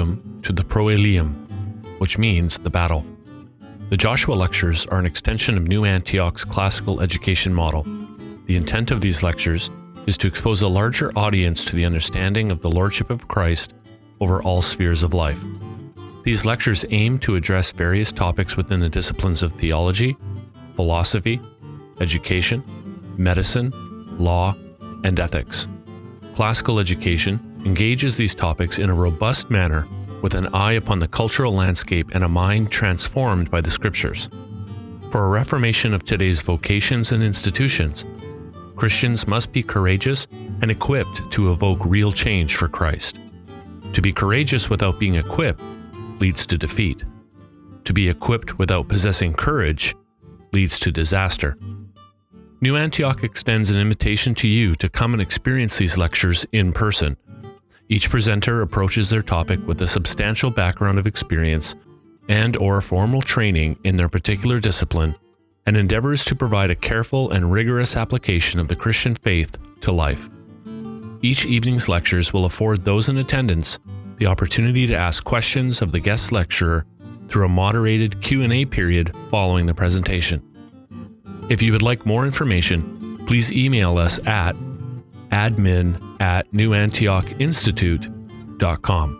welcome to the Proelium, which means the battle. The Joshua Lectures are an extension of New Antioch's classical education model. The intent of these lectures is to expose a larger audience to the understanding of the Lordship of Christ over all spheres of life. These lectures aim to address various topics within the disciplines of theology, philosophy, education, medicine, law, and ethics. Classical education engages these topics in a robust manner with an eye upon the cultural landscape and a mind transformed by the scriptures. For a reformation of today's vocations and institutions, Christians must be courageous and equipped to evoke real change for Christ. To be courageous without being equipped leads to defeat. To be equipped without possessing courage leads to disaster. New Antioch extends an invitation to you to come and experience these lectures in person. Each presenter approaches their topic with a substantial background of experience and or formal training in their particular discipline and endeavors to provide a careful and rigorous application of the Christian faith to life. Each evening's lectures will afford those in attendance the opportunity to ask questions of the guest lecturer through a moderated Q&A period following the presentation. If you would like more information, please email us at admin at newantiochinstitute.com.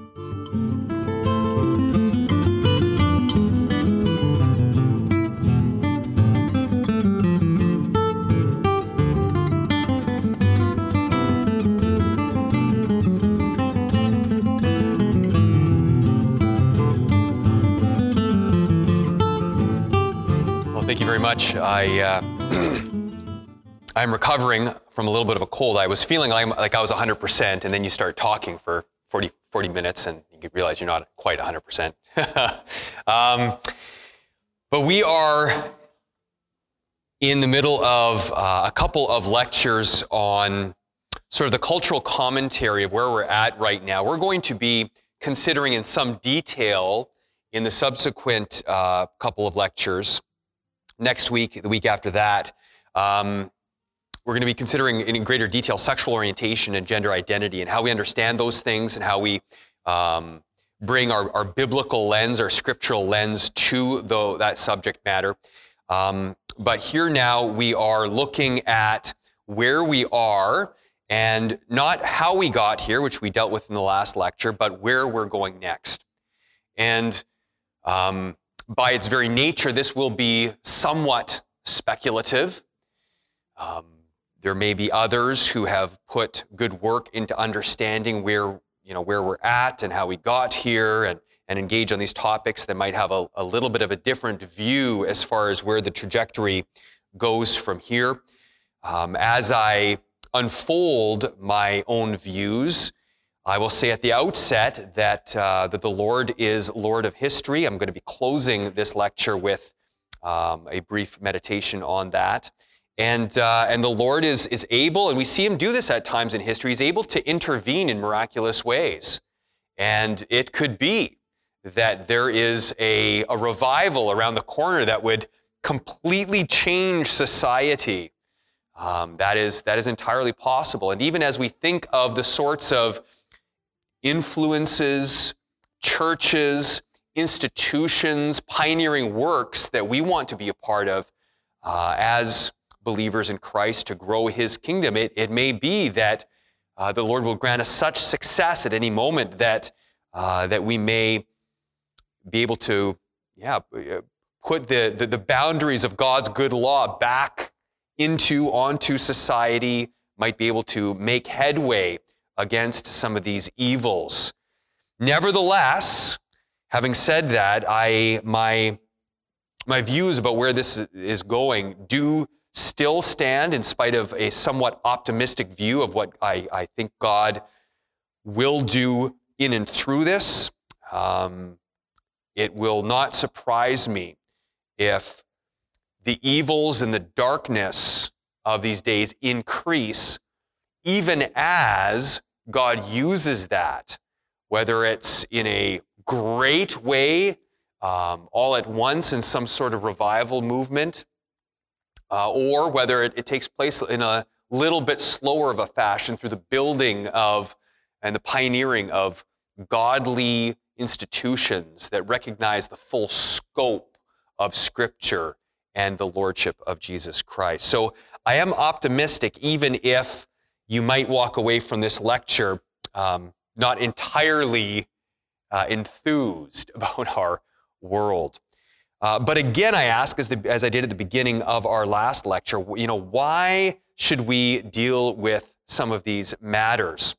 Well, thank you very much. I, uh, I'm recovering from a little bit of a cold. I was feeling like, like I was 100%, and then you start talking for 40, 40 minutes, and you realize you're not quite 100%. um, but we are in the middle of uh, a couple of lectures on sort of the cultural commentary of where we're at right now. We're going to be considering in some detail in the subsequent uh, couple of lectures next week, the week after that, um, we're going to be considering in greater detail sexual orientation and gender identity and how we understand those things and how we um, bring our, our, biblical lens, our scriptural lens to the, that subject matter. Um, but here now we are looking at where we are and not how we got here, which we dealt with in the last lecture, but where we're going next. And um, by its very nature, this will be somewhat speculative. Um, there may be others who have put good work into understanding where, you know, where we're at and how we got here and, and engage on these topics that might have a, a little bit of a different view as far as where the trajectory goes from here. Um, as I unfold my own views, I will say at the outset that, uh, that the Lord is Lord of history. I'm going to be closing this lecture with um, a brief meditation on that. And, uh, and the Lord is, is able, and we see him do this at times in history, he's able to intervene in miraculous ways. And it could be that there is a, a revival around the corner that would completely change society. Um, that, is, that is entirely possible. And even as we think of the sorts of influences, churches, institutions, pioneering works that we want to be a part of uh, as believers in Christ to grow his kingdom. It, it may be that uh, the Lord will grant us such success at any moment that, uh, that we may be able to yeah, put the, the, the boundaries of God's good law back into, onto society, might be able to make headway against some of these evils. Nevertheless, having said that, I, my, my views about where this is going do still stand in spite of a somewhat optimistic view of what I, I think God will do in and through this. Um, it will not surprise me if the evils and the darkness of these days increase, even as God uses that, whether it's in a great way, um, all at once in some sort of revival movement, uh, or whether it, it, takes place in a little bit slower of a fashion through the building of and the pioneering of godly institutions that recognize the full scope of Scripture and the Lordship of Jesus Christ. So I am optimistic, even if you might walk away from this lecture um, not entirely uh, enthused about our world. Uh, but again, I ask, as, the, as I did at the beginning of our last lecture, you know, why should we deal with some of these matters?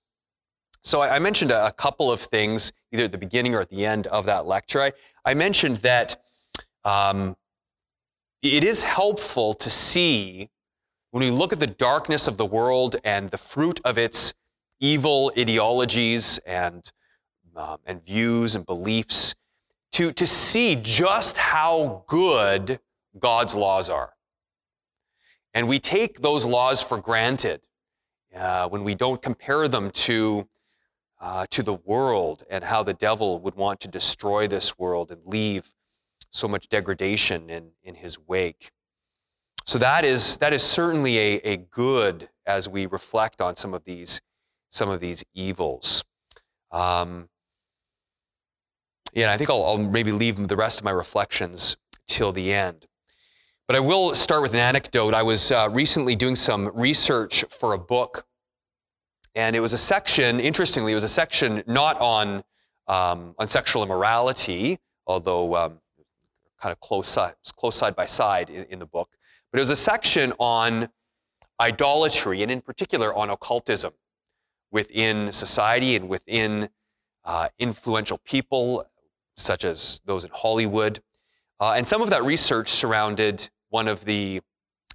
So I, I mentioned a, a, couple of things, either at the beginning or at the end of that lecture. I, I mentioned that um, it is helpful to see when we look at the darkness of the world and the fruit of its evil ideologies and, um, and views and beliefs, to, to see just how good God's laws are. And we take those laws for granted uh, when we don't compare them to, uh, to the world and how the devil would want to destroy this world and leave so much degradation in, in his wake. So that is, that is certainly a, a good as we reflect on some of these, some of these evils. Um, yeah, I think I'll, I'll maybe leave the rest of my reflections till the end. But I will start with an anecdote. I was uh, recently doing some research for a book, and it was a section, interestingly, it was a section not on, um, on sexual immorality, although um, kind of close, side, close side by side in, in the book, but it was a section on idolatry, and in particular on occultism within society and within uh, influential people such as those in Hollywood. Uh, and some of that research surrounded one of the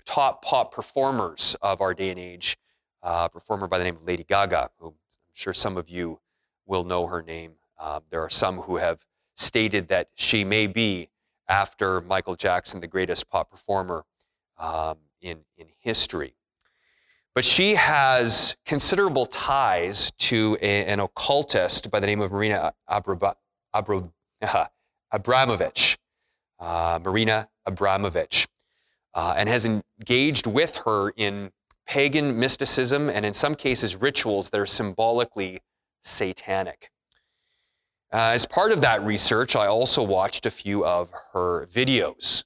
top pop performers of our day and age, uh, performer by the name of Lady Gaga, who I'm sure some of you will know her name. Uh, there are some who have stated that she may be, after Michael Jackson, the greatest pop performer um, in, in history. But she has considerable ties to a, an occultist by the name of Marina Abra, uh, Abramovich, uh, Marina Abramovich, uh, and has engaged with her in pagan mysticism and in some cases rituals that are symbolically satanic. Uh, as part of that research, I also watched a few of her videos,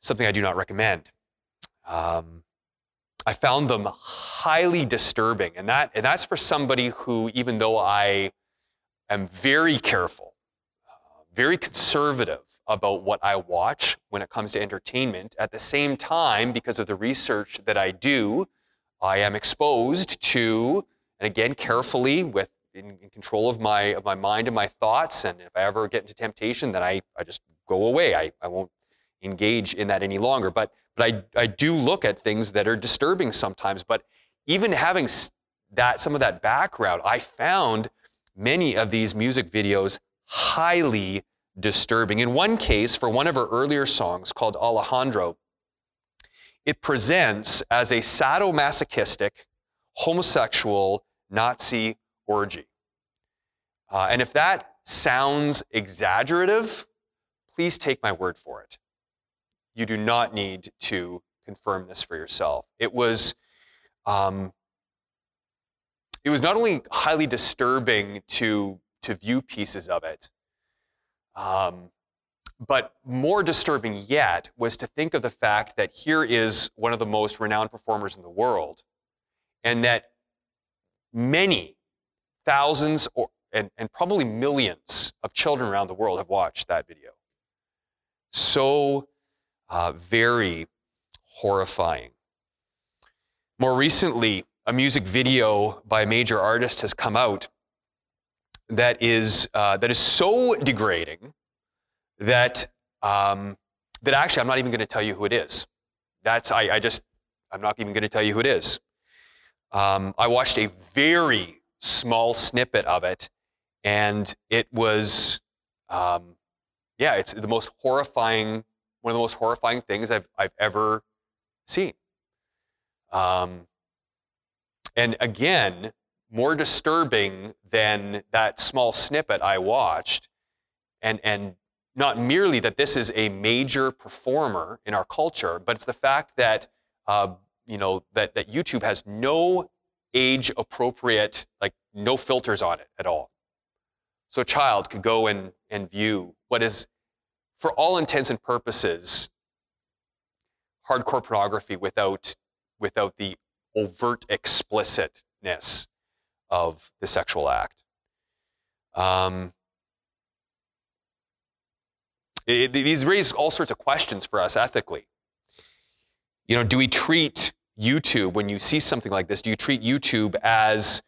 something I do not recommend. Um, I found them highly disturbing, and, that, and that's for somebody who, even though I am very careful very conservative about what I watch when it comes to entertainment. At the same time, because of the research that I do, I am exposed to, and again, carefully with in, in, control of my of my mind and my thoughts. And if I ever get into temptation, then I, I just go away. I, I won't engage in that any longer. But but I, I do look at things that are disturbing sometimes. But even having that some of that background, I found many of these music videos highly disturbing. In one case, for one of her earlier songs called Alejandro, it presents as a sadomasochistic, homosexual Nazi orgy. Uh, and if that sounds exaggerative, please take my word for it. You do not need to confirm this for yourself. It was, um, it was not only highly disturbing to to view pieces of it. Um, but more disturbing yet was to think of the fact that here is one of the most renowned performers in the world, and that many thousands or, and, and probably millions of children around the world have watched that video. So uh, very horrifying. More recently, a music video by a major artist has come out that is, uh, that is so degrading that, um, that actually I'm not even going to tell you who it is. That's, I, I just, I'm not even going to tell you who it is. Um, I watched a very small snippet of it, and it was, um, yeah, it's the most horrifying, one of the most horrifying things I've, I've ever seen. Um, and again, more disturbing than that small snippet I watched. And, and not merely that this is a major performer in our culture, but it's the fact that, uh, you know, that, that YouTube has no age appropriate, like no filters on it at all. So a child could go and, and view what is, for all intents and purposes, hardcore pornography without, without the overt explicitness of the sexual act. Um, it, these raise all sorts of questions for us ethically. You know, do we treat YouTube, when you see something like this, do you treat YouTube as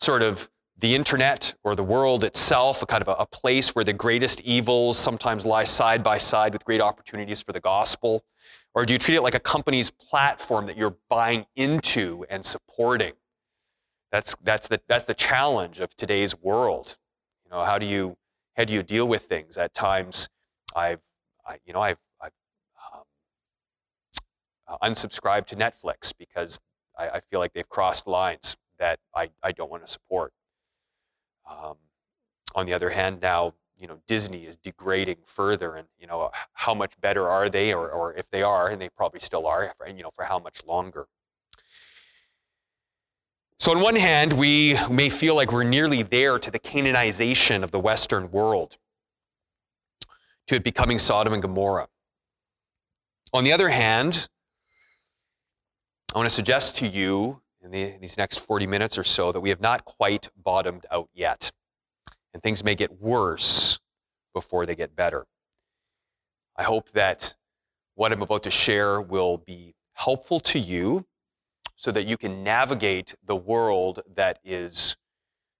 sort of the internet or the world itself, a kind of a, a, place where the greatest evils sometimes lie side by side with great opportunities for the gospel? Or do you treat it like a company's platform that you're buying into and supporting? That's, that's, the, that's the challenge of today's world. You know, how do you, how do you deal with things? At times, I've, I, you know, I've, I've um, uh, unsubscribed to Netflix because I, I, feel like they've crossed lines that I, I don't want to support. Um, on the other hand, now you know Disney is degrading further, and you know how much better are they, or, or if they are, and they probably still are, and you know for how much longer. So, on one hand, we may feel like we're nearly there to the Canaanization of the Western world, to it becoming Sodom and Gomorrah. On the other hand, I want to suggest to you in the, these next 40 minutes or so that we have not quite bottomed out yet. And things may get worse before they get better. I hope that what I'm about to share will be helpful to you so that you can navigate the world that is,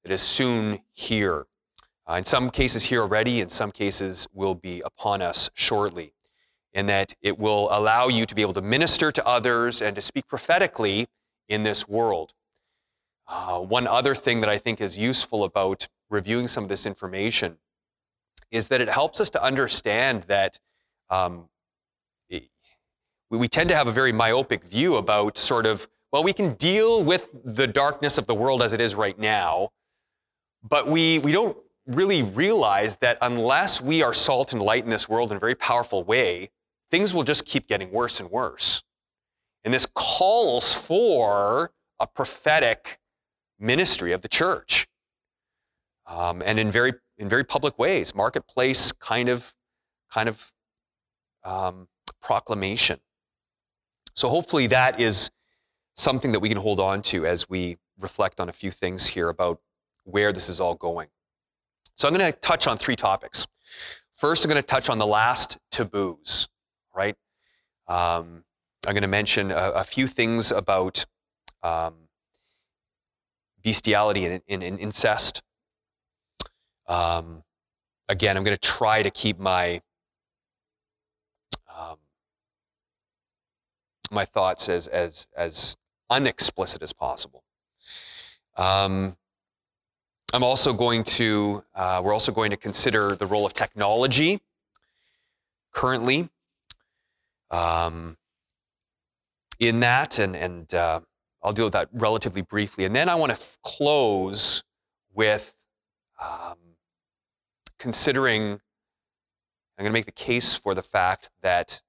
that is soon here. Uh, in some cases, here already, in some cases, will be upon us shortly. And that it will allow you to be able to minister to others and to speak prophetically in this world. Uh, one other thing that I think is useful about reviewing some of this information is that it helps us to understand that um, it, we tend to have a very myopic view about sort of, well, we can deal with the darkness of the world as it is right now, but we, we don't really realize that unless we are salt and light in this world in a very powerful way, things will just keep getting worse and worse. And this calls for a prophetic ministry of the church. Um, and in very, in very public ways, marketplace kind of, kind of um, proclamation. So hopefully that is something that we can hold on to as we reflect on a few things here about where this is all going. So I'm going to touch on three topics. First, I'm going to touch on the last taboos, right? Um, I'm going to mention a, a few things about um, bestiality and, and, and incest. Um, again, I'm going to try to keep my um, my thoughts as as as unexplicit as possible. Um, I'm also going to uh, we're also going to consider the role of technology currently. Um, in that, and, and uh, I'll deal with that relatively briefly. And then I want to f- close with um, considering, I'm going to make the case for the fact that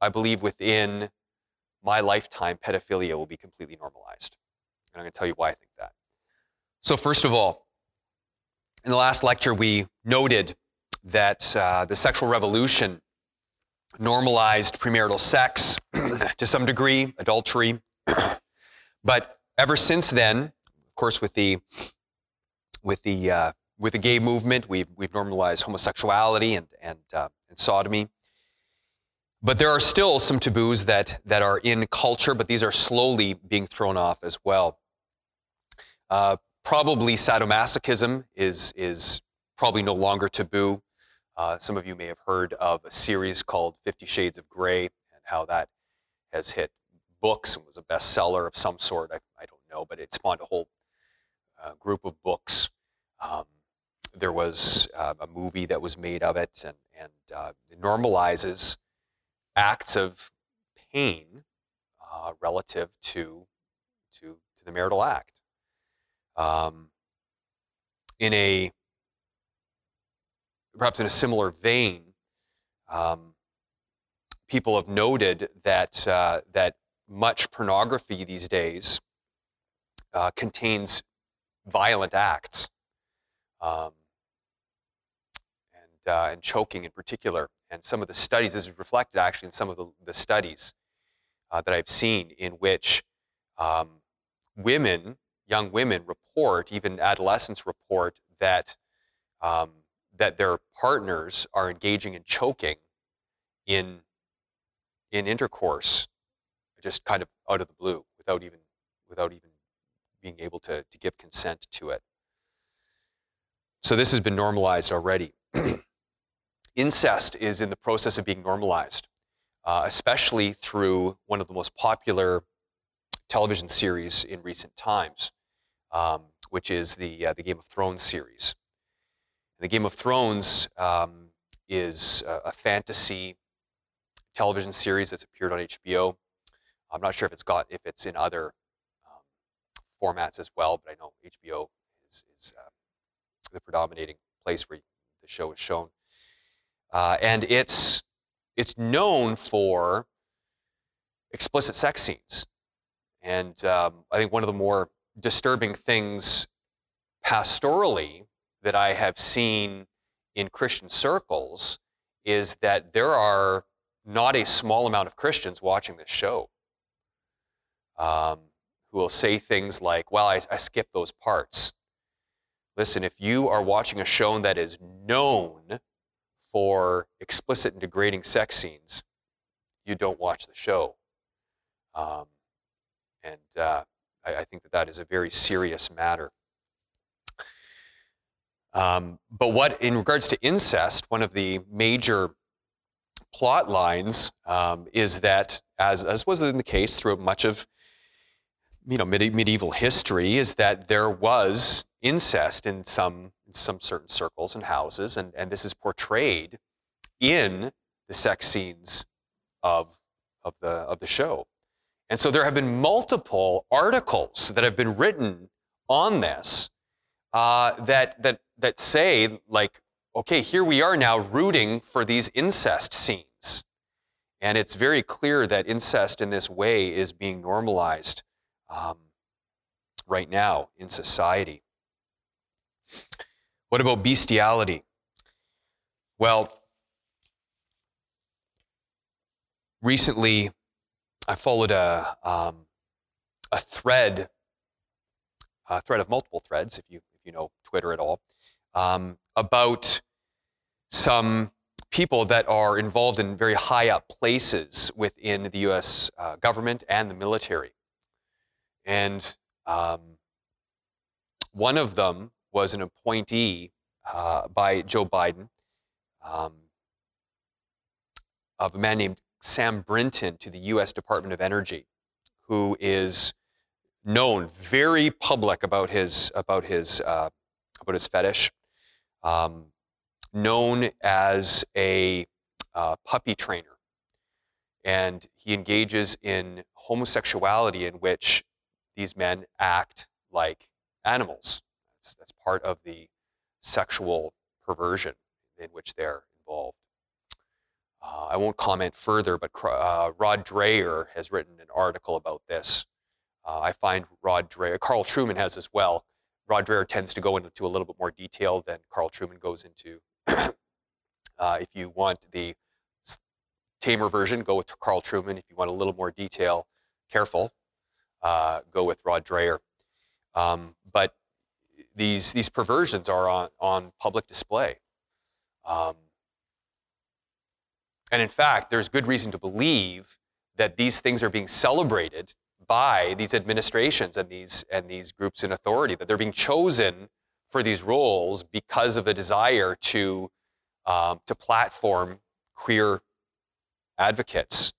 I believe within my lifetime, pedophilia will be completely normalized. And I'm going to tell you why I think that. So, first of all, in the last lecture, we noted that uh, the sexual revolution normalized premarital sex to some degree, adultery. but ever since then, of course, with the with the uh, with the gay movement, we've we've normalized homosexuality and and, uh, and sodomy. But there are still some taboos that that are in culture, but these are slowly being thrown off as well. Uh, probably sadomasochism is is probably no longer taboo. Uh, some of you may have heard of a series called Fifty Shades of Grey and how that has hit books and was a bestseller of some sort. I, I don't know, but it spawned a whole uh, group of books. Um, there was uh, a movie that was made of it, and, and uh, it normalizes acts of pain uh, relative to, to, to the marital act. Um, in a perhaps in a similar vein, um, people have noted that uh, that much pornography these days uh, contains violent acts. Um, uh, and choking in particular. And some of the studies, this is reflected actually in some of the, the studies uh, that I've seen in which um, women, young women, report, even adolescents report that um, that their partners are engaging in choking in in intercourse, just kind of out of the blue, without even without even being able to, to give consent to it. So this has been normalized already. Incest is in the process of being normalized, uh, especially through one of the most popular television series in recent times, um, which is the, uh, the Game of Thrones series. The Game of Thrones um, is a, a, fantasy television series that's appeared on HBO. I'm not sure if it's got if it's in other um, formats as well, but I know HBO is, is uh, the predominating place where the show is shown. Uh, and it's it's known for explicit sex scenes. And um, I think one of the more disturbing things pastorally that I have seen in Christian circles is that there are not a small amount of Christians watching this show um, who will say things like, Well, I, I skipped those parts. Listen, if you are watching a show that is known for explicit and degrading sex scenes, you don't watch the show. Um, and uh, I, I, think that that is a very serious matter. Um, but what, in regards to incest, one of the major plot lines um, is that, as, as was in the case throughout much of you know, medieval history, is that there was incest in some, some certain circles and houses, and, and this is portrayed in the sex scenes of, of, the, of the show. And so there have been multiple articles that have been written on this uh, that, that, that say, like, okay, here we are now rooting for these incest scenes. And it's very clear that incest in this way is being normalized um, right now in society. What about bestiality? Well, recently I followed a, um, a thread, a thread of multiple threads, if you, if you know Twitter at all, um, about some people that are involved in very high up places within the US uh, government and the military. And um, one of them was an appointee uh, by Joe Biden um, of a man named Sam Brinton to the U.S. Department of Energy, who is known very public about his about his uh, about his fetish, um, known as a uh, puppy trainer, and he engages in homosexuality in which these men act like animals. That's, that's part of the sexual perversion in which they're involved. Uh, I won't comment further, but uh, Rod Dreher has written an article about this. Uh, I find Rod Dreher, Carl Trueman has as well. Rod Dreher tends to go into a little bit more detail than Carl Trueman goes into. Uh, if you want the tamer version, go with Carl Trueman. If you want a little more detail, careful, uh, go with Rod Dreher. Um, but these these perversions are on, on public display. Um, and in fact, there's good reason to believe that these things are being celebrated by these administrations and these and these groups in authority, that they're being chosen for these roles because of a desire to um, to platform queer advocates.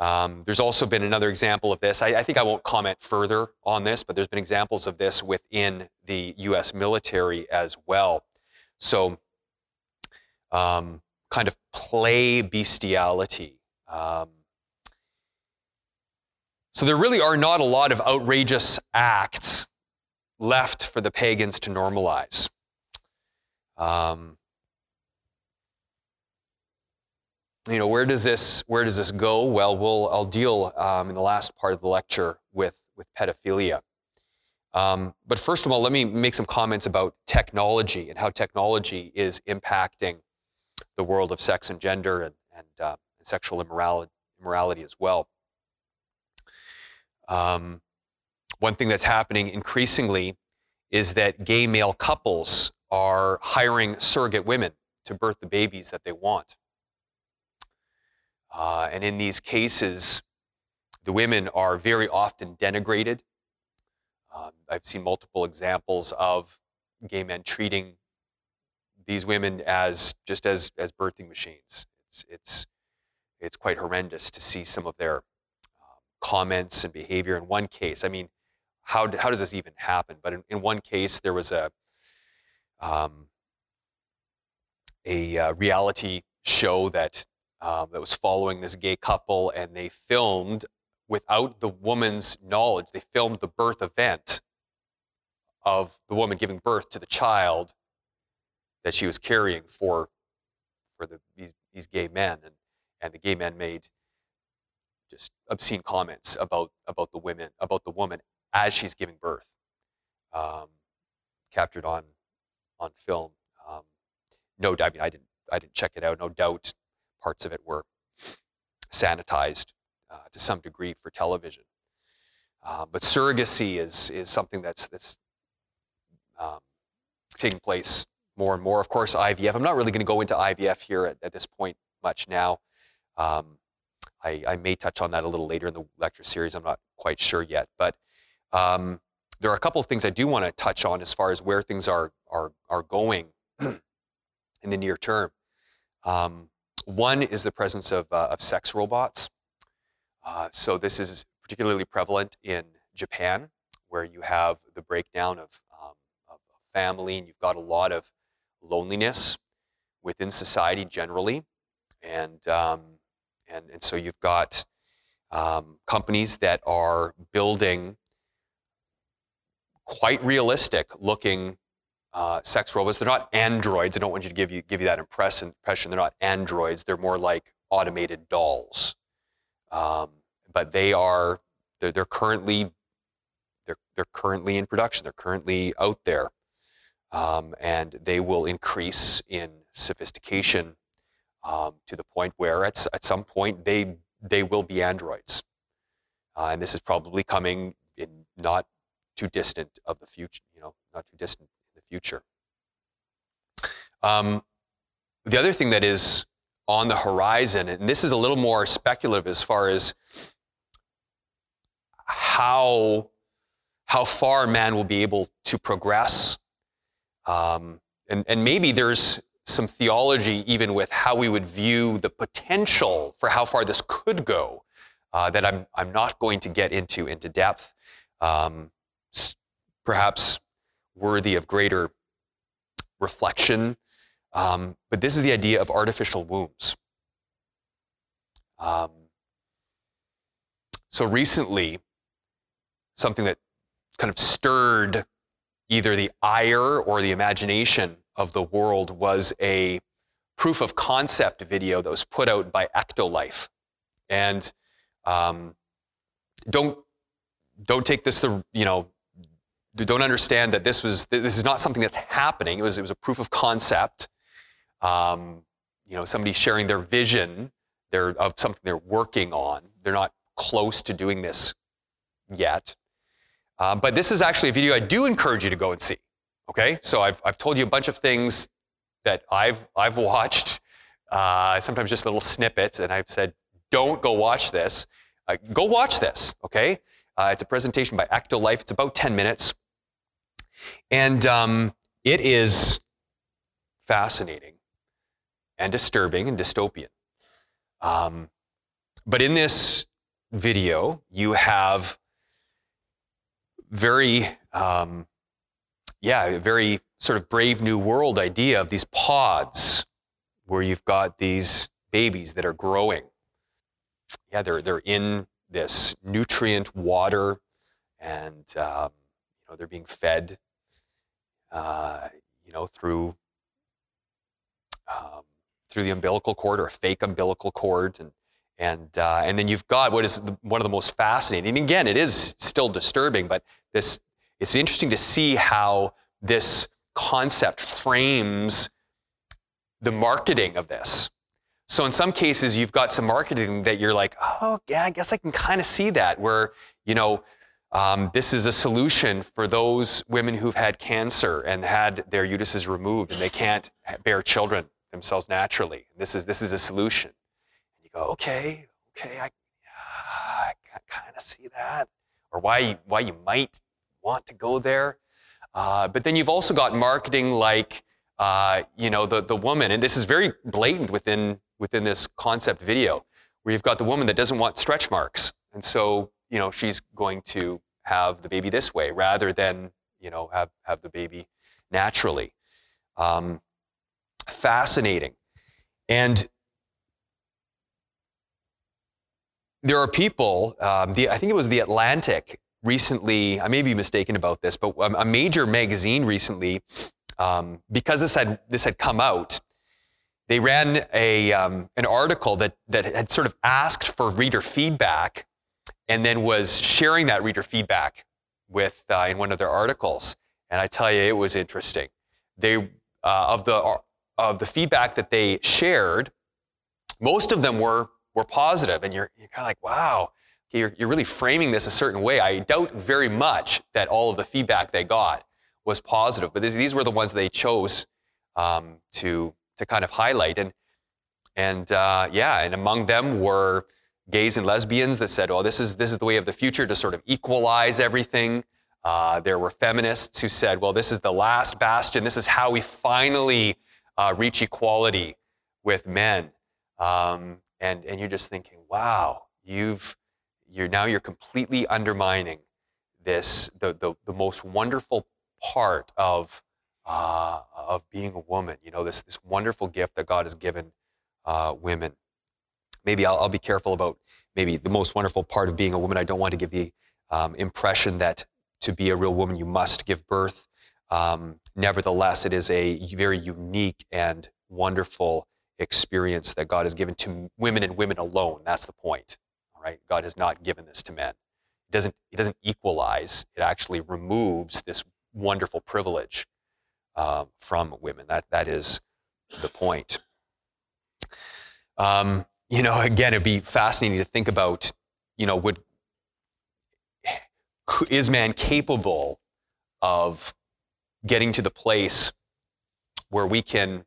Um, there's also been another example of this. I, I, think I won't comment further on this, but there's been examples of this within the U.S. military as well. So, um, kind of play bestiality. Um, so, there really are not a lot of outrageous acts left for the pagans to normalize. Um, you know, where does this where does this go? Well, we'll I'll deal um, in the last part of the lecture with with pedophilia. Um, but first of all, let me make some comments about technology and how technology is impacting the world of sex and gender and, and, uh, sexual immorality, immorality as well. Um, one thing that's happening increasingly is that gay male couples are hiring surrogate women to birth the babies that they want. Uh, and in these cases, the women are very often denigrated. Um, I've seen multiple examples of gay men treating these women as just as, as birthing machines. It's, it's, it's quite horrendous to see some of their um, comments and behavior. In one case, I mean, how, how does this even happen? But in, in one case, there was a, um, a uh, reality show that um, that was following this gay couple, and they filmed without the woman's knowledge. They filmed the birth event of the woman giving birth to the child that she was carrying for for the, these, these gay men, and and the gay men made just obscene comments about about the women about the woman as she's giving birth, um, captured on on film. Um, no, I mean I didn't I didn't check it out. No doubt, parts of it were sanitized uh, to some degree for television. Uh, but surrogacy is is something that's that's um, taking place more and more. Of course, IVF. I'm not really going to go into IVF here at, at this point much now. Um, I, I, may touch on that a little later in the lecture series. I'm not quite sure yet, but um, there are a couple of things I do want to touch on as far as where things are are are going in the near term. Um, one is the presence of, uh, of sex robots. Uh, so this is particularly prevalent in Japan, where you have the breakdown of, um, of family, and you've got a lot of loneliness within society generally, and um, and and so you've got um, companies that are building quite realistic looking uh, sex robots. They're not androids. I don't want you to give you give you that impression. They're not androids. They're more like automated dolls. Um, but they are they're, they're currently they're, they're currently in production. They're currently out there, um, and they will increase in sophistication um, to the point where at at some point they they will be androids, uh, and this is probably coming in not too distant of the future. You know, not too distant future. Um, the other thing that is on the horizon, and this is a little more speculative as far as how how far man will be able to progress. Um, and, and maybe there's some theology even with how we would view the potential for how far this could go uh, that I'm, I'm not going to get into into depth. Um, perhaps worthy of greater reflection. Um, but this is the idea of artificial wombs. Um, so recently, something that kind of stirred either the ire or the imagination of the world was a proof of concept video that was put out by Ectolife. And um, don't don't take this the you know don't understand that this was this is not something that's happening. It was it was a proof of concept. Um, you know, somebody sharing their vision, they're of something they're working on. They're not close to doing this yet. Uh, but this is actually a video I do encourage you to go and see. Okay, so I've, I've told you a bunch of things that I've, I've watched, uh, sometimes just little snippets, and I've said, don't go watch this. Uh, go watch this, okay? Uh, it's a presentation by Ectolife. It's about 10 minutes. And um, it is fascinating and disturbing and dystopian. Um, but in this video, you have very, um, yeah, very sort of brave new world idea of these pods where you've got these babies that are growing. Yeah, they're, they're in this nutrient water and um, you know, they're being fed uh, you know, through um, through the umbilical cord or a fake umbilical cord, and and uh, and then you've got what is the, one of the most fascinating. And again, it is still disturbing, but this it's interesting to see how this concept frames the marketing of this. So in some cases, you've got some marketing that you're like, oh yeah, I guess I can kind of see that. Where you know, um, this is a solution for those women who've had cancer and had their uteruses removed and they can't bear children themselves naturally. This is this is a solution. And you go, okay, okay, I, I kind of see that, or why why you might want to go there. Uh, but then you've also got marketing like, uh, you know, the the woman, and this is very blatant within within this concept video, where you've got the woman that doesn't want stretch marks, and so you know, she's going to have the baby this way rather than, you know, have, have the baby naturally. Um, fascinating. And there are people, um, the, I think it was The Atlantic recently, I may be mistaken about this, but a major magazine recently, um, because this had, this had come out, they ran a, um, an article that, that had sort of asked for reader feedback and then was sharing that reader feedback with uh, in one of their articles. And I tell you, it was interesting. They uh, of the of the feedback that they shared, most of them were were positive, and you're you're kind of like, wow, you're you're really framing this a certain way. I doubt very much that all of the feedback they got was positive, but these, these were the ones they chose um, to to kind of highlight. And and uh, yeah, and among them were gays and lesbians that said, "Oh, this is this is the way of the future to sort of equalize everything." Uh, there were feminists who said, "Well, this is the last bastion. This is how we finally uh, reach equality with men." Um, and and you're just thinking, "Wow, you've you're now you're completely undermining this the the, the most wonderful part of uh, of being a woman. You know, this this wonderful gift that God has given uh, women." Maybe I'll, I'll, be careful about maybe the most wonderful part of being a woman. I don't want to give the um, impression that to be a real woman you must give birth. Um, nevertheless, it is a very unique and wonderful experience that God has given to women and women alone. That's the point. All right, God has not given this to men. It doesn't. It doesn't equalize. It actually removes this wonderful privilege uh, from women. That that is the point. Um, you know, again, it'd be fascinating to think about, you know, would is man capable of getting to the place where we can,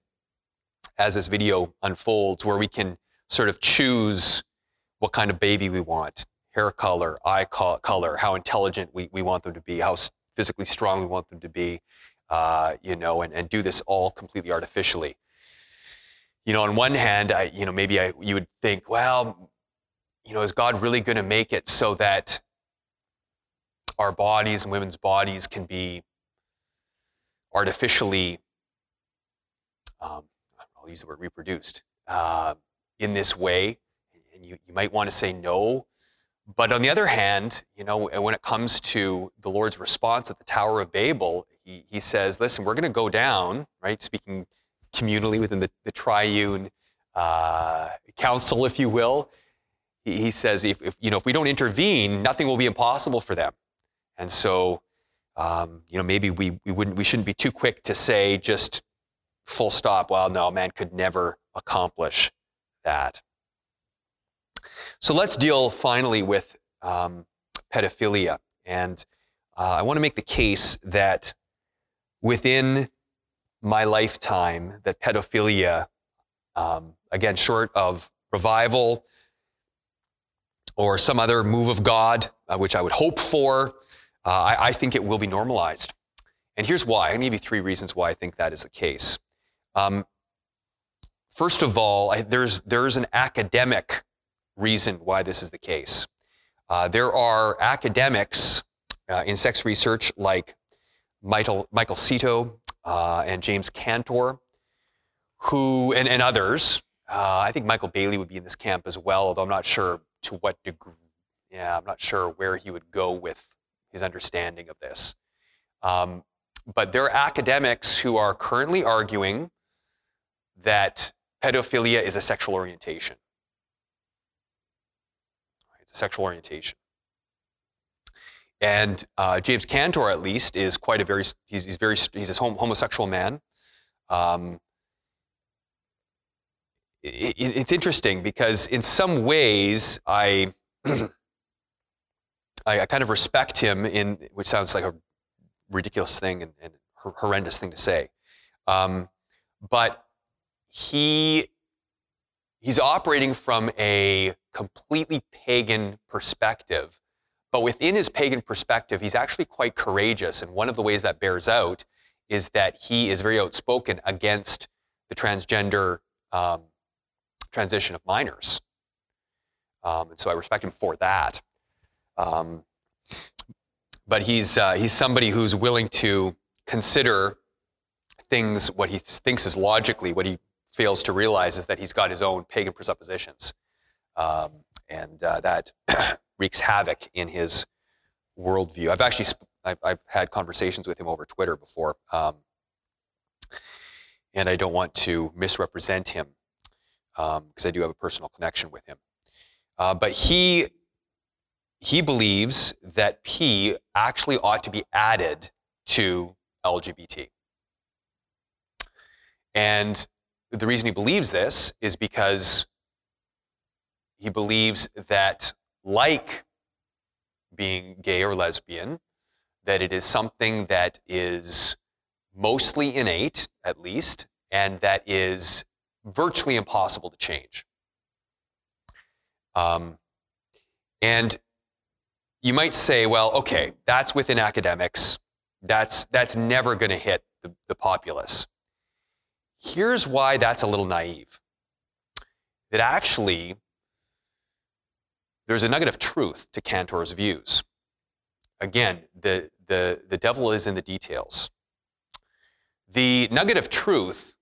as this video unfolds, where we can sort of choose what kind of baby we want, hair color, eye color, how intelligent we, we want them to be, how physically strong we want them to be, uh, you know, and, and do this all completely artificially you know, on one hand, I, you know, maybe I, you would think, well, you know, is God really going to make it so that our bodies and women's bodies can be artificially, um, I'll use the word reproduced, uh, in this way? And you, you might want to say no. But on the other hand, you know, when it comes to the Lord's response at the Tower of Babel, he, he says, listen, we're going to go down, right? Speaking communally within the, the triune uh, council, if you will. He, he says, if, if, you know, if we don't intervene, nothing will be impossible for them. And so, um, you know, maybe we, we, wouldn't, we shouldn't be too quick to say just full stop, well, no, man could never accomplish that. So let's deal finally with um, pedophilia. And uh, I want to make the case that within my lifetime that pedophilia, um, again, short of revival or some other move of God, uh, which I would hope for, uh, I, I, think it will be normalized. And here's why. I'm going to give you three reasons why I think that is the case. Um, first of all, I, there's, there's an academic reason why this is the case. Uh, there are academics uh, in sex research like Michael, Michael Seto uh, and James Cantor, who, and, and others. Uh, I think Michael Bailey would be in this camp as well, although I'm not sure to what degree. Yeah, I'm not sure where he would go with his understanding of this. Um, but there are academics who are currently arguing that pedophilia is a sexual orientation. It's a sexual orientation. And uh, James Cantor, at least, is quite a very he's, he's very he's a homosexual man. Um, it, it's interesting because in some ways I, I, I kind of respect him in which sounds like a ridiculous thing and, and horrendous thing to say, um, but he he's operating from a completely pagan perspective but within his pagan perspective, he's actually quite courageous. And one of the ways that bears out is that he is very outspoken against the transgender um, transition of minors. Um, and so I respect him for that. Um, but he's, uh, he's somebody who's willing to consider things, what he thinks is logically, what he fails to realize is that he's got his own pagan presuppositions. Um, and uh, that wreaks havoc in his worldview. I've actually I've, I've had conversations with him over Twitter before, um, and I don't want to misrepresent him because um, I do have a personal connection with him. Uh, but he he believes that P actually ought to be added to LGBT. And the reason he believes this is because he believes that like being gay or lesbian, that it is something that is mostly innate, at least, and that is virtually impossible to change. Um, and you might say, well, okay, that's within academics. That's, that's never going to hit the, the populace. Here's why that's a little naive. That actually, there's a nugget of truth to Cantor's views. Again, the, the, the devil is in the details. The nugget of truth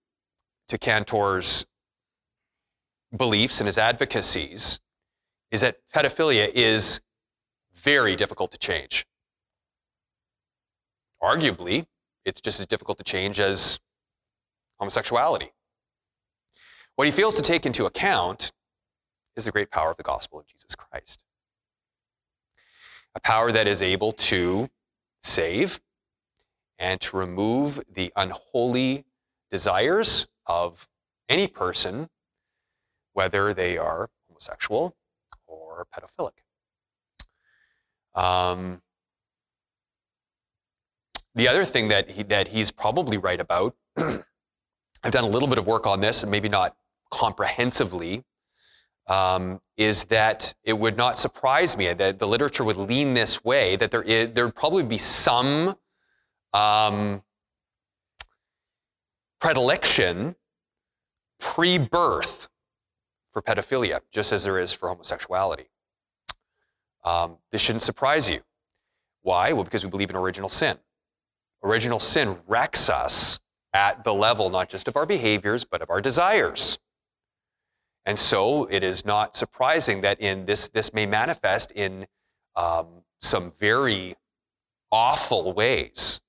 to Cantor's beliefs and his advocacies is that pedophilia is very difficult to change. Arguably, it's just as difficult to change as homosexuality. What he fails to take into account is the great power of the gospel of Jesus Christ. A power that is able to save and to remove the unholy desires of any person, whether they are homosexual or pedophilic. Um, the other thing that, he, that he's probably right about, I've done a little bit of work on this, and maybe not comprehensively, um, is that it would not surprise me that the literature would lean this way, that there, is, there would probably be some um, predilection pre birth for pedophilia, just as there is for homosexuality. Um, this shouldn't surprise you. Why? Well, because we believe in original sin. Original sin wrecks us at the level not just of our behaviors, but of our desires. And so it is not surprising that in this, this may manifest in um, some very awful ways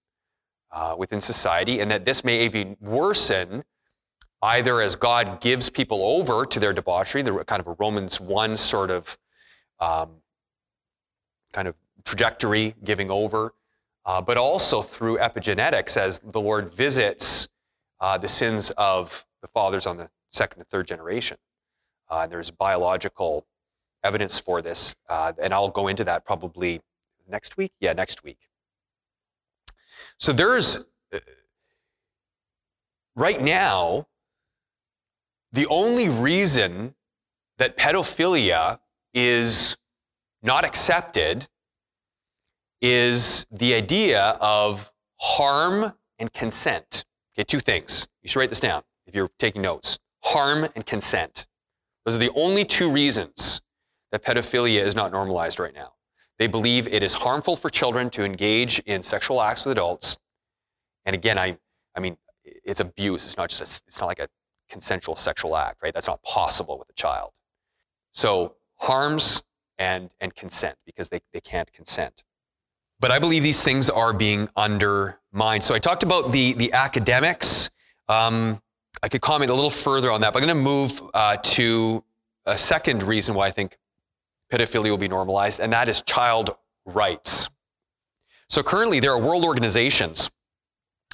uh, within society, and that this may even worsen either as God gives people over to their debauchery, the kind of a Romans 1 sort of um, kind of trajectory giving over, uh, but also through epigenetics as the Lord visits uh, the sins of the fathers on the second and third generation. Uh, there's biological evidence for this, uh, and I'll go into that probably next week. Yeah, next week. So there's uh, right now the only reason that pedophilia is not accepted is the idea of harm and consent. Okay, two things. You should write this down if you're taking notes. Harm and consent. Those are the only two reasons that pedophilia is not normalized right now. They believe it is harmful for children to engage in sexual acts with adults. And again, I, I mean, it's abuse. It's not just a, it's not like a consensual sexual act, right? That's not possible with a child. So harms and, and consent because they, they can't consent. But I believe these things are being undermined. So I talked about the, the academics. Um, I could comment a little further on that, but I'm going to move uh, to a second reason why I think pedophilia will be normalized, and that is child rights. So currently, there are world organizations,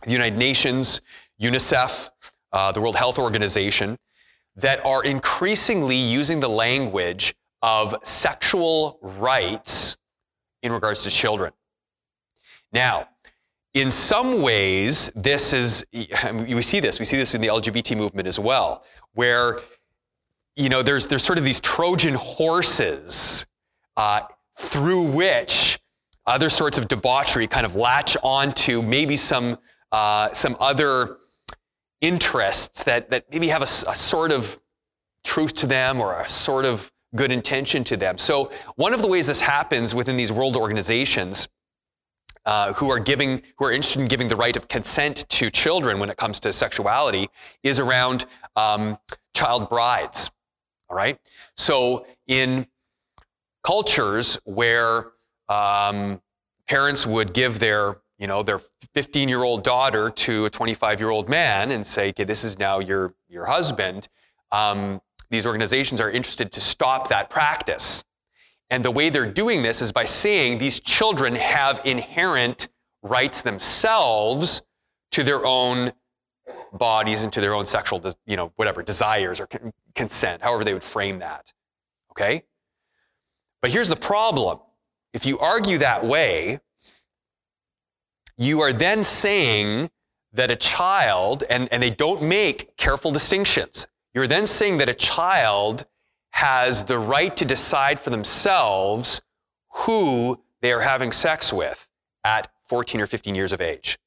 the United Nations, UNICEF, uh, the World Health Organization, that are increasingly using the language of sexual rights in regards to children. Now, in some ways, this is, we see this, we see this in the LGBT movement as well, where, you know, there's, there's sort of these Trojan horses uh, through which other sorts of debauchery kind of latch onto maybe some, uh, some other interests that, that maybe have a, a sort of truth to them or a sort of good intention to them. So, one of the ways this happens within these world organizations uh, who are giving, who are interested in giving the right of consent to children when it comes to sexuality, is around um, child brides. All right. So, in cultures where um, parents would give their you know their 15 year old daughter to a 25 year old man and say okay this is now your your husband um, these organizations are interested to stop that practice. And the way they're doing this is by saying these children have inherent rights themselves to their own bodies and to their own sexual, you know, whatever, desires or consent, however they would frame that. Okay? But here's the problem. If you argue that way, you are then saying that a child, and, and they don't make careful distinctions. You're then saying that a child has the right to decide for themselves who they are having sex with at 14 or 15 years of age.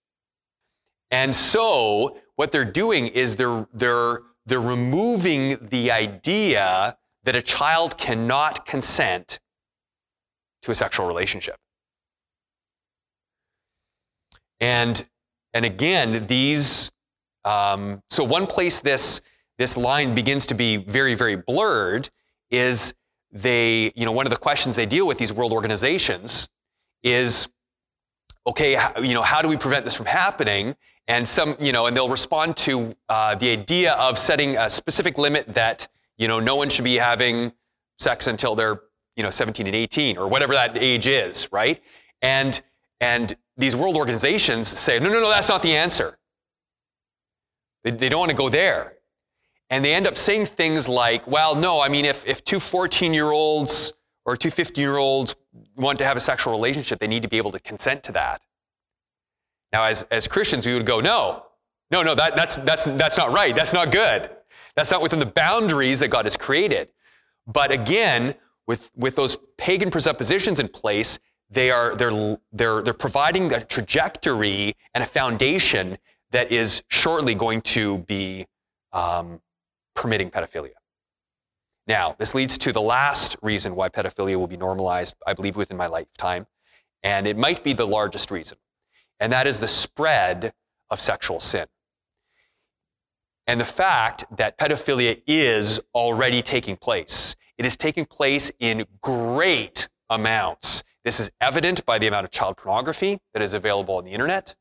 And so what they're doing is they're, they're, they're removing the idea that a child cannot consent to a sexual relationship. And, and again, these, um, so one place this this line begins to be very, very blurred is they, you know, one of the questions they deal with these world organizations is, okay, how, you know, how do we prevent this from happening? And some, you know, and they'll respond to uh, the idea of setting a specific limit that, you know, no one should be having sex until they're, you know, 17 and 18 or whatever that age is, right? And and these world organizations say, no, no, no, that's not the answer. They, they don't want to go there. And they end up saying things like, well, no, I mean, if, if two 14 year olds or two 15 year olds want to have a sexual relationship, they need to be able to consent to that. Now, as, as Christians, we would go, no, no, no, that, that's, that's, that's not right. That's not good. That's not within the boundaries that God has created. But again, with, with those pagan presuppositions in place, they are, they're, they're, they're providing a trajectory and a foundation that is shortly going to be um, permitting pedophilia. Now, this leads to the last reason why pedophilia will be normalized, I believe, within my lifetime, and it might be the largest reason, and that is the spread of sexual sin. And the fact that pedophilia is already taking place. It is taking place in great amounts. This is evident by the amount of child pornography that is available on the internet.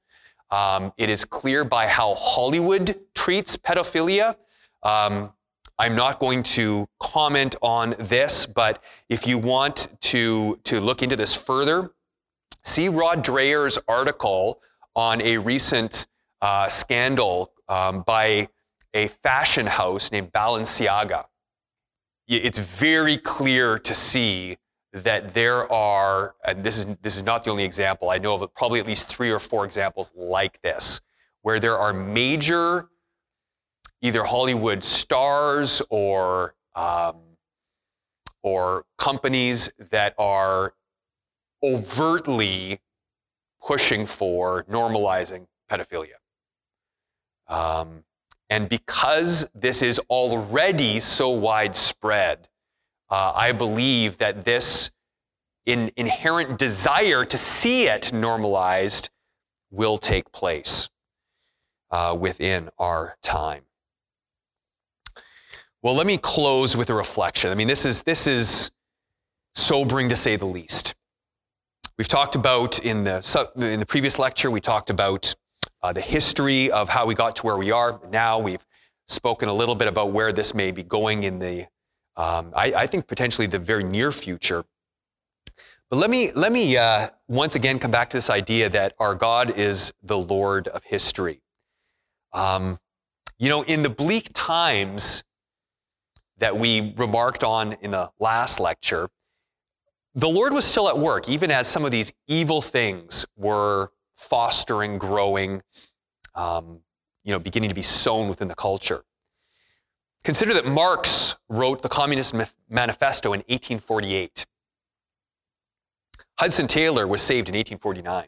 Um, it is clear by how Hollywood treats pedophilia um, I'm not going to comment on this, but if you want to, to look into this further, see Rod Dreher's article on a recent uh, scandal um, by a fashion house named Balenciaga. It's very clear to see that there are, and this is, this is not the only example, I know of probably at least three or four examples like this, where there are major either Hollywood stars or um, or companies that are overtly pushing for normalizing pedophilia. Um, and because this is already so widespread, uh, I believe that this in, inherent desire to see it normalized will take place uh, within our time. Well, let me close with a reflection. I mean, this is, this is sobering to say the least. We've talked about in the, in the previous lecture, we talked about uh, the history of how we got to where we are. Now we've spoken a little bit about where this may be going in the, um, I, I think potentially the very near future. But let me, let me uh, once again come back to this idea that our God is the Lord of history. Um, you know, in the bleak times that we remarked on in the last lecture, the Lord was still at work, even as some of these evil things were fostering, growing, um, you know, beginning to be sown within the culture. Consider that Marx wrote the Communist Manifesto in 1848. Hudson Taylor was saved in 1849.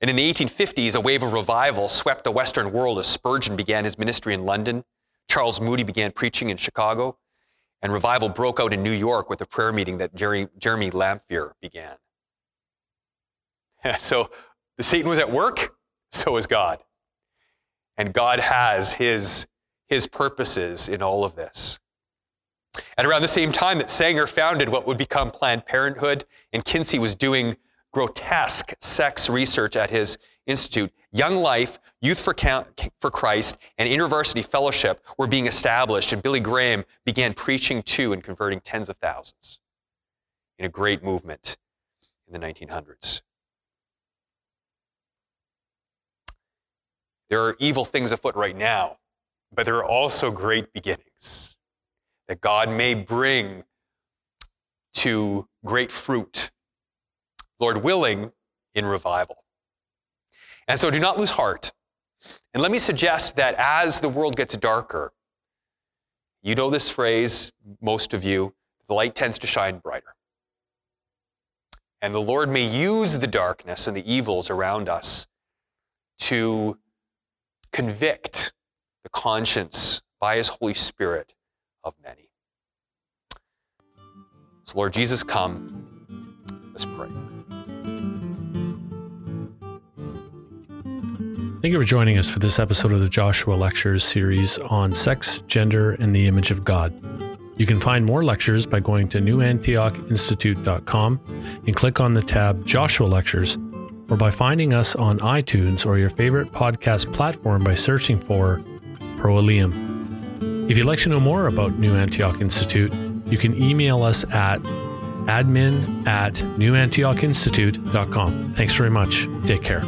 And in the 1850s, a wave of revival swept the Western world as Spurgeon began his ministry in London, Charles Moody began preaching in Chicago, and revival broke out in New York with a prayer meeting that Jerry, Jeremy Lanphier began. so Satan was at work, so was God. And God has his, his purposes in all of this. At around the same time that Sanger founded what would become Planned Parenthood, and Kinsey was doing grotesque sex research at his institute, Young Life, Youth for, for Christ, and InterVarsity Fellowship were being established, and Billy Graham began preaching to and converting tens of thousands in a great movement in the 1900s. There are evil things afoot right now, but there are also great beginnings that God may bring to great fruit, Lord willing, in revival. And so do not lose heart. And let me suggest that as the world gets darker, you know this phrase, most of you, the light tends to shine brighter. And the Lord may use the darkness and the evils around us to convict the conscience by His Holy Spirit of many. So, Lord Jesus, come. Let's pray. Thank you for joining us for this episode of the Joshua Lectures series on sex, gender, and the image of God. You can find more lectures by going to newantiochinstitute.com and click on the tab Joshua Lectures, or by finding us on iTunes or your favorite podcast platform by searching for Pro Eliam. If you'd like to know more about New Antioch Institute, you can email us at admin at newantiochinstitute.com. Thanks very much. Take care.